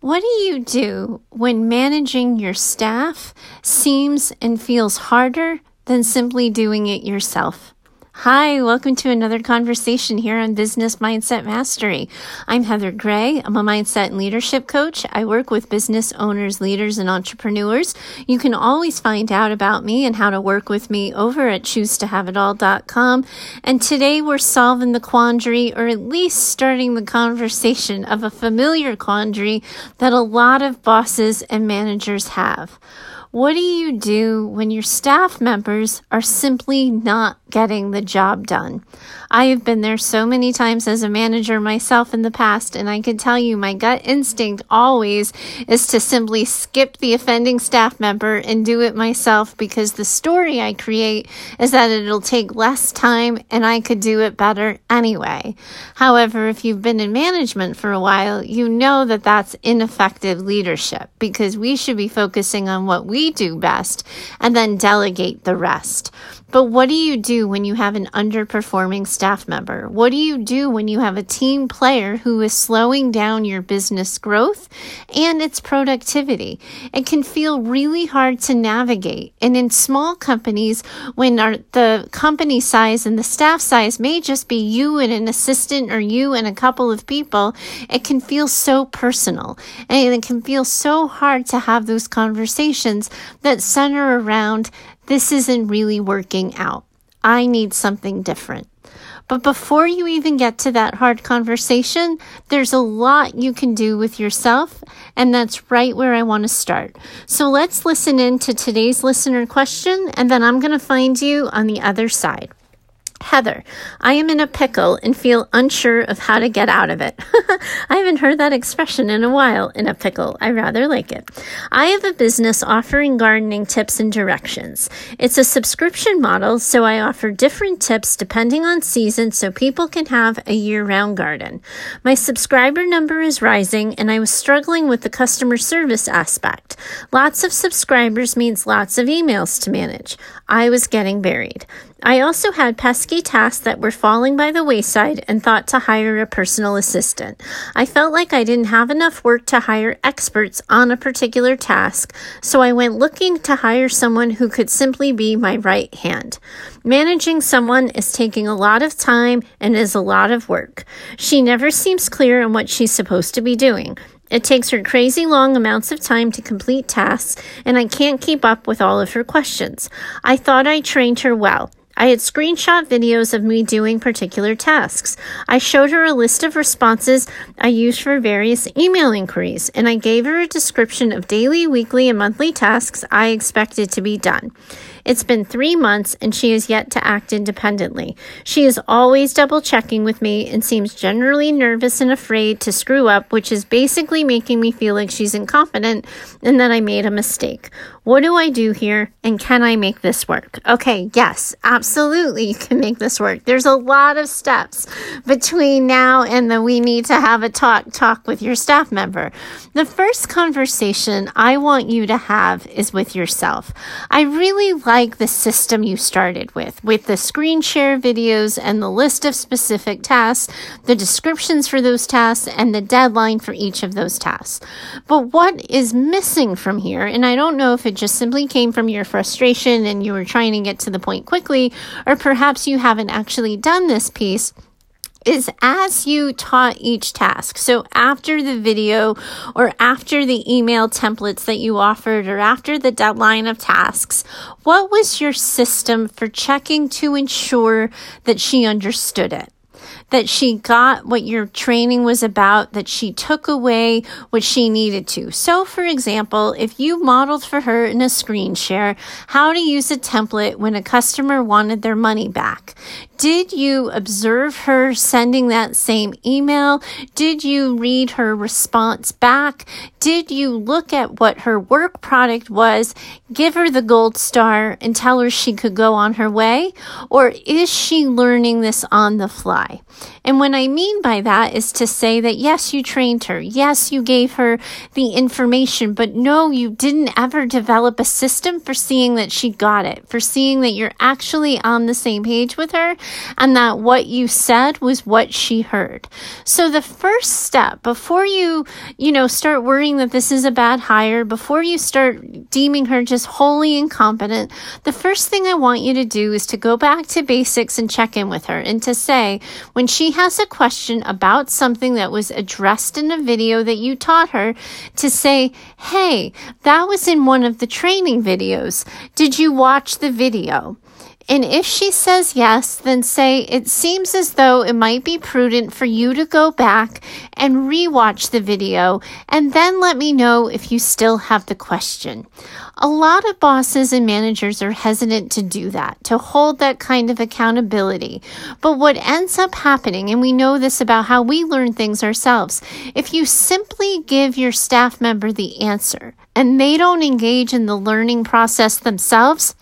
What do you do when managing your staff seems and feels harder than simply doing it yourself? Hi, welcome to another conversation here on Business Mindset Mastery. I'm Heather Gray. I'm a mindset and leadership coach. I work with business owners, leaders, and entrepreneurs. You can always find out about me and how to work with me over at choosetohaveitall.com. And today we're solving the quandary, or at least starting the conversation of a familiar quandary that a lot of bosses and managers have. What do you do when your staff members are simply not getting the job done? I have been there so many times as a manager myself in the past, and I can tell you my gut instinct always is to simply skip the offending staff member and do it myself because the story I create is that it'll take less time and I could do it better anyway. However, if you've been in management for a while, you know that that's ineffective leadership because we should be focusing on what we do best and then delegate the rest. But what do you do when you have an underperforming staff member? What do you do when you have a team player who is slowing down your business growth and its productivity? It can feel really hard to navigate. And in small companies, when our, the company size and the staff size may just be you and an assistant or you and a couple of people, it can feel so personal. And it can feel so hard to have those conversations that center around this isn't really working out. I need something different. But before you even get to that hard conversation, there's a lot you can do with yourself, and that's right where I want to start. So let's listen in to today's listener question, and then I'm going to find you on the other side. Heather, I am in a pickle and feel unsure of how to get out of it. I haven't heard that expression in a while, in a pickle. I rather like it. I have a business offering gardening tips and directions. It's a subscription model, so I offer different tips depending on season so people can have a year round garden. My subscriber number is rising, and I was struggling with the customer service aspect. Lots of subscribers means lots of emails to manage. I was getting buried. I also had pesky tasks that were falling by the wayside and thought to hire a personal assistant. I felt like I didn't have enough work to hire experts on a particular task, so I went looking to hire someone who could simply be my right hand. Managing someone is taking a lot of time and is a lot of work. She never seems clear on what she's supposed to be doing. It takes her crazy long amounts of time to complete tasks, and I can't keep up with all of her questions. I thought I trained her well. I had screenshot videos of me doing particular tasks. I showed her a list of responses I used for various email inquiries, and I gave her a description of daily, weekly, and monthly tasks I expected to be done. It's been three months and she has yet to act independently. She is always double checking with me and seems generally nervous and afraid to screw up, which is basically making me feel like she's incompetent and that I made a mistake. What do I do here and can I make this work? Okay, yes, absolutely you can make this work. There's a lot of steps between now and the we need to have a talk talk with your staff member. The first conversation I want you to have is with yourself. I really like the system you started with, with the screen share videos and the list of specific tasks, the descriptions for those tasks, and the deadline for each of those tasks. But what is missing from here, and I don't know if it just simply came from your frustration and you were trying to get to the point quickly, or perhaps you haven't actually done this piece is as you taught each task. So after the video or after the email templates that you offered or after the deadline of tasks, what was your system for checking to ensure that she understood it? That she got what your training was about, that she took away what she needed to. So, for example, if you modeled for her in a screen share how to use a template when a customer wanted their money back, did you observe her sending that same email? Did you read her response back? Did you look at what her work product was, give her the gold star, and tell her she could go on her way? Or is she learning this on the fly? And what I mean by that is to say that yes, you trained her. Yes, you gave her the information, but no, you didn't ever develop a system for seeing that she got it, for seeing that you're actually on the same page with her and that what you said was what she heard. So the first step before you, you know, start worrying that this is a bad hire, before you start deeming her just wholly incompetent, the first thing I want you to do is to go back to basics and check in with her and to say, when she has a question about something that was addressed in a video that you taught her, to say, Hey, that was in one of the training videos. Did you watch the video? And if she says yes, then say, It seems as though it might be prudent for you to go back and rewatch the video and then let me know if you still have the question. A lot of bosses and managers are hesitant to do that, to hold that kind of accountability. But what ends up happening, and we know this about how we learn things ourselves, if you simply give your staff member the answer and they don't engage in the learning process themselves,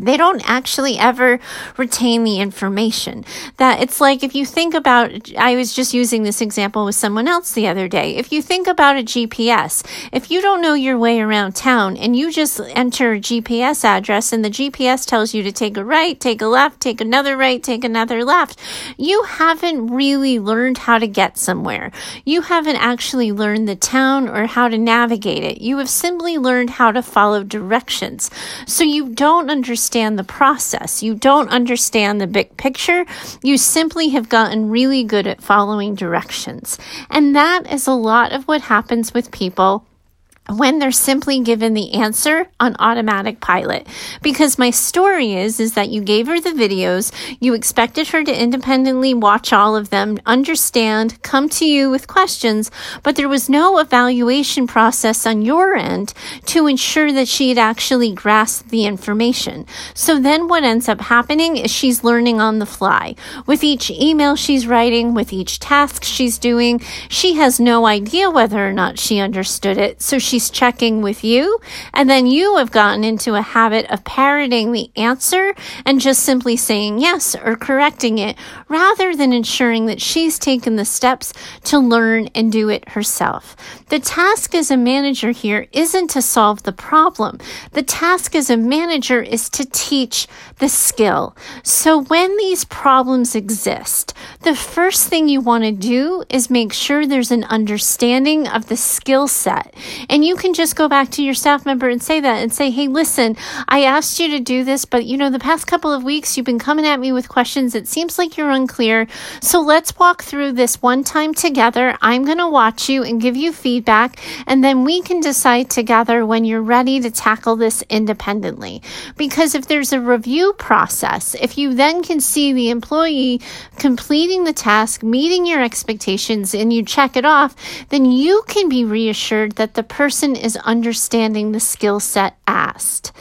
they don't actually ever retain the information. That it's like if you think about, I was just using this example with someone else the other day. If you think about a GPS, if you don't know your way around town and you just enter a GPS address and the GPS tells you to take a right, take a left, take another right, take another left, you haven't really learned how to get somewhere. You haven't actually learned the town or how to navigate it. You have simply learned how to follow directions. So you don't understand understand the process. You don't understand the big picture. You simply have gotten really good at following directions. And that is a lot of what happens with people when they're simply given the answer on automatic pilot. Because my story is, is that you gave her the videos, you expected her to independently watch all of them, understand, come to you with questions, but there was no evaluation process on your end to ensure that she had actually grasped the information. So then what ends up happening is she's learning on the fly. With each email she's writing, with each task she's doing, she has no idea whether or not she understood it. So she checking with you, and then you have gotten into a habit of parroting the answer and just simply saying yes or correcting it rather than ensuring that she's taken the steps to learn and do it herself. The task as a manager here isn't to solve the problem. The task as a manager is to teach the skill. So when these problems exist, the first thing you want to do is make sure there's an understanding of the skill set. And you can just go back to your staff member and say that and say, hey, listen, I asked you to do this, but you know, the past couple of weeks you've been coming at me with questions. It seems like you're unclear. So let's walk through this one time together. I'm going to watch you and give you feedback, and then we can decide together when you're ready to tackle this independently. Because if there's a review process, if you then can see the employee completing the task, meeting your expectations, and you check it off, then you can be reassured that the person is understanding the skill set asked.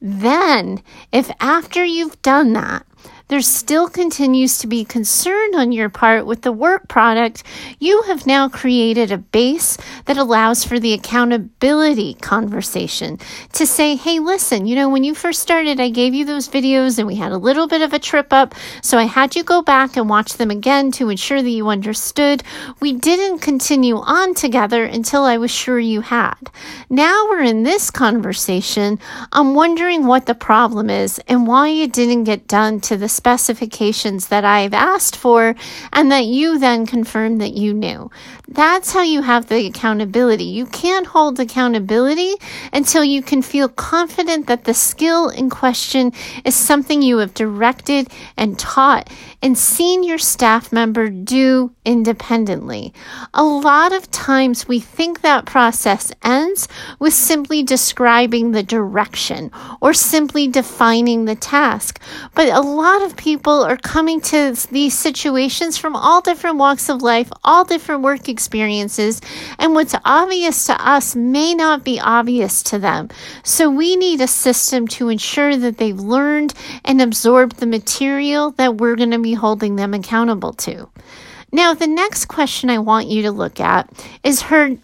Then, if after you've done that, there still continues to be concern on your part with the work product, you have now created a base that allows for the accountability conversation to say, hey, listen, you know, when you first started, I gave you those videos and we had a little bit of a trip up. So I had you go back and watch them again to ensure that you understood. We didn't continue on together until I was sure you had. Now we're in this conversation. I'm wondering what the problem is and why it didn't get done to the specifications that I've asked for and that you then confirm that you knew. That's how you have the accountability. You can't hold accountability until you can feel confident that the skill in question is something you have directed and taught and seen your staff member do independently. A lot of times we think that process ends with simply describing the direction or simply defining the task. But a lot of people are coming to these situations from all different walks of life, all different work experiences, and what's obvious to us may not be obvious to them. So we need a system to ensure that they've learned and absorbed the material that we're going to be holding them accountable to. Now, the next question I want you to look at is her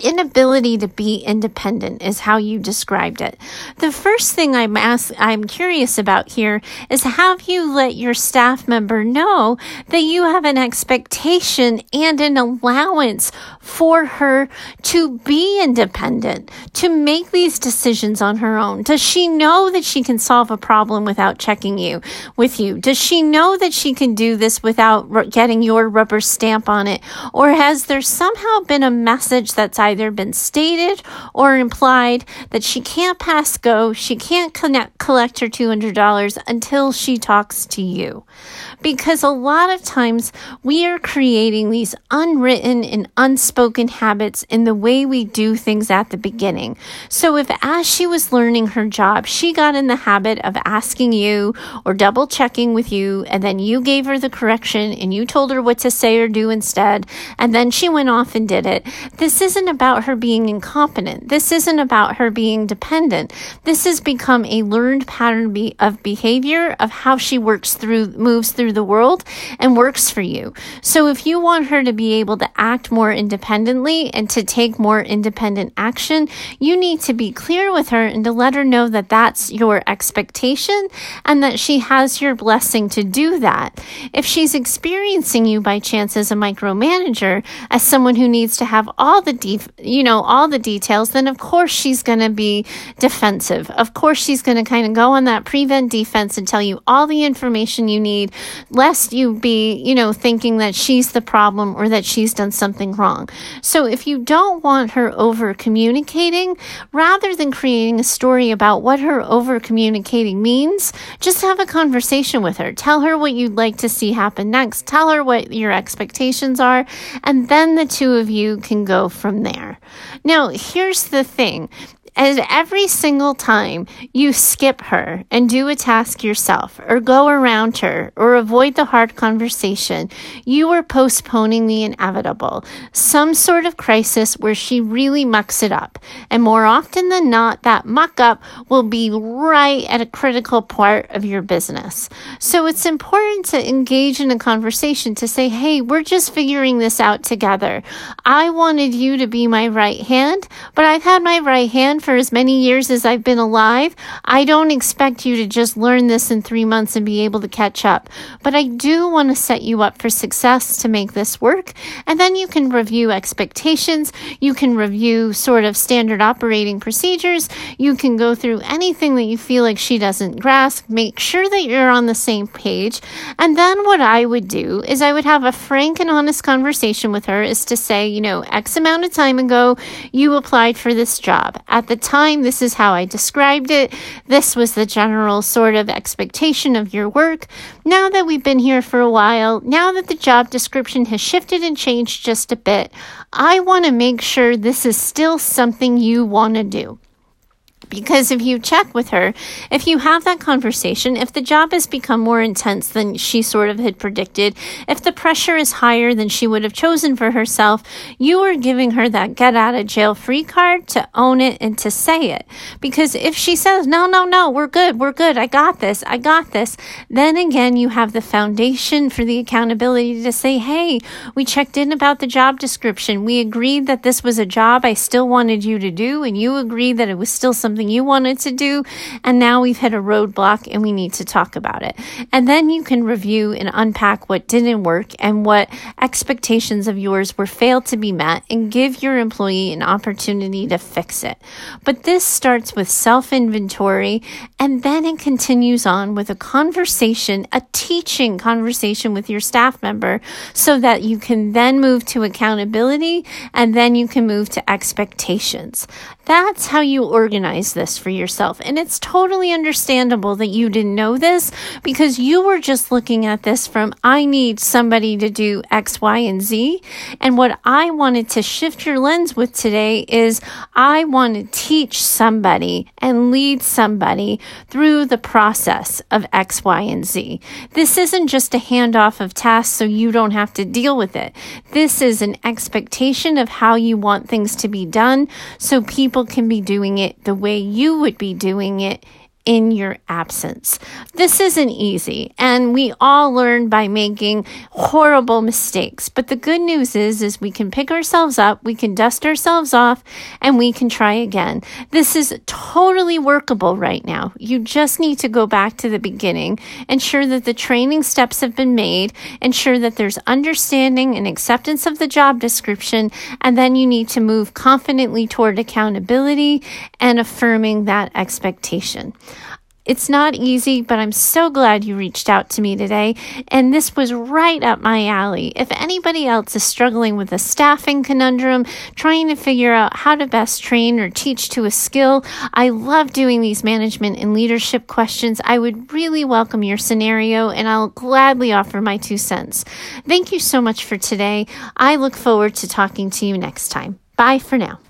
inability to be independent is how you described it. The first thing I'm ask, I'm curious about here is have you let your staff member know that you have an expectation and an allowance for her to be independent, to make these decisions on her own? Does she know that she can solve a problem without checking you with you? Does she know that she can do this without getting your rubber stamp on it? Or has there somehow been a message that's either been stated or implied that she can't pass go, she can't connect, collect her $200 until she talks to you. Because a lot of times we are creating these unwritten and unspoken habits in the way we do things at the beginning. So if as she was learning her job, she got in the habit of asking you or double checking with you, and then you gave her the correction and you told her what to say or do instead, and then she went off and did it. This isn't about her being incompetent. This isn't about her being dependent. This has become a learned pattern be- of behavior of how she works through, moves through the world and works for you. So if you want her to be able to act more independently and to take more independent action, you need to be clear with her and to let her know that that's your expectation and that she has your blessing to do that. If she's experiencing you by chance as a micromanager, as someone who needs to have all the def- you know, all the details, then of course she's going to be defensive. Of course she's going to kind of go on that prevent defense and tell you all the information you need, lest you be, you know, thinking that she's the problem or that she's done something wrong. So if you don't want her over communicating, rather than creating a story about what her over communicating means, just have a conversation with her. Tell her what you'd like to see happen next. Tell her what your expectations are, and then the two of you can go from there. Now, here's the thing as every single time you skip her and do a task yourself, or go around her, or avoid the hard conversation, you are postponing the inevitable. Some sort of crisis where she really mucks it up. And more often than not, that muck up will be right at a critical part of your business. So it's important to engage in a conversation to say, hey, we're just figuring this out together. I wanted you to be my right hand, but I've had my right hand for as many years as I've been alive. I don't expect you to just learn this in three months and be able to catch up. But I do want to set you up for success to make this work. And then you can review expectations. You can review sort of standard operating procedures. You can go through anything that you feel like she doesn't grasp. Make sure that you're on the same page. And then what I would do is I would have a frank and honest conversation with her is to say, you know, X amount of time ago, you applied for this job. At the the time, this is how I described it. This was the general sort of expectation of your work. Now that we've been here for a while, now that the job description has shifted and changed just a bit, I want to make sure this is still something you want to do. Because if you check with her, if you have that conversation, if the job has become more intense than she sort of had predicted, if the pressure is higher than she would have chosen for herself, you are giving her that get out of jail free card to own it and to say it. Because if she says, no, no, no, we're good, we're good, I got this, I got this, then again, you have the foundation for the accountability to say, hey, we checked in about the job description. We agreed that this was a job I still wanted you to do, and you agreed that it was still something something you wanted to do, and now we've hit a roadblock and we need to talk about it. And then you can review and unpack what didn't work and what expectations of yours were failed to be met and give your employee an opportunity to fix it. But this starts with self inventory and then it continues on with a conversation, a teaching conversation with your staff member so that you can then move to accountability and then you can move to expectations. That's how you organize this for yourself. And it's totally understandable that you didn't know this because you were just looking at this from, I need somebody to do X, Y, and Z. And what I wanted to shift your lens with today is I want to teach somebody and lead somebody through the process of X, Y, and Z. This isn't just a handoff of tasks so you don't have to deal with it. This is an expectation of how you want things to be done so people people can be doing it the way you would be doing it in your absence. This isn't easy, and we all learn by making horrible mistakes. But the good news is, is we can pick ourselves up, we can dust ourselves off, and we can try again. This is totally workable right now. You just need to go back to the beginning, ensure that the training steps have been made, ensure that there's understanding and acceptance of the job description, and then you need to move confidently toward accountability and affirming that expectation. It's not easy, but I'm so glad you reached out to me today. And this was right up my alley. If anybody else is struggling with a staffing conundrum, trying to figure out how to best train or teach to a skill, I love doing these management and leadership questions. I would really welcome your scenario and I'll gladly offer my two cents. Thank you so much for today. I look forward to talking to you next time. Bye for now.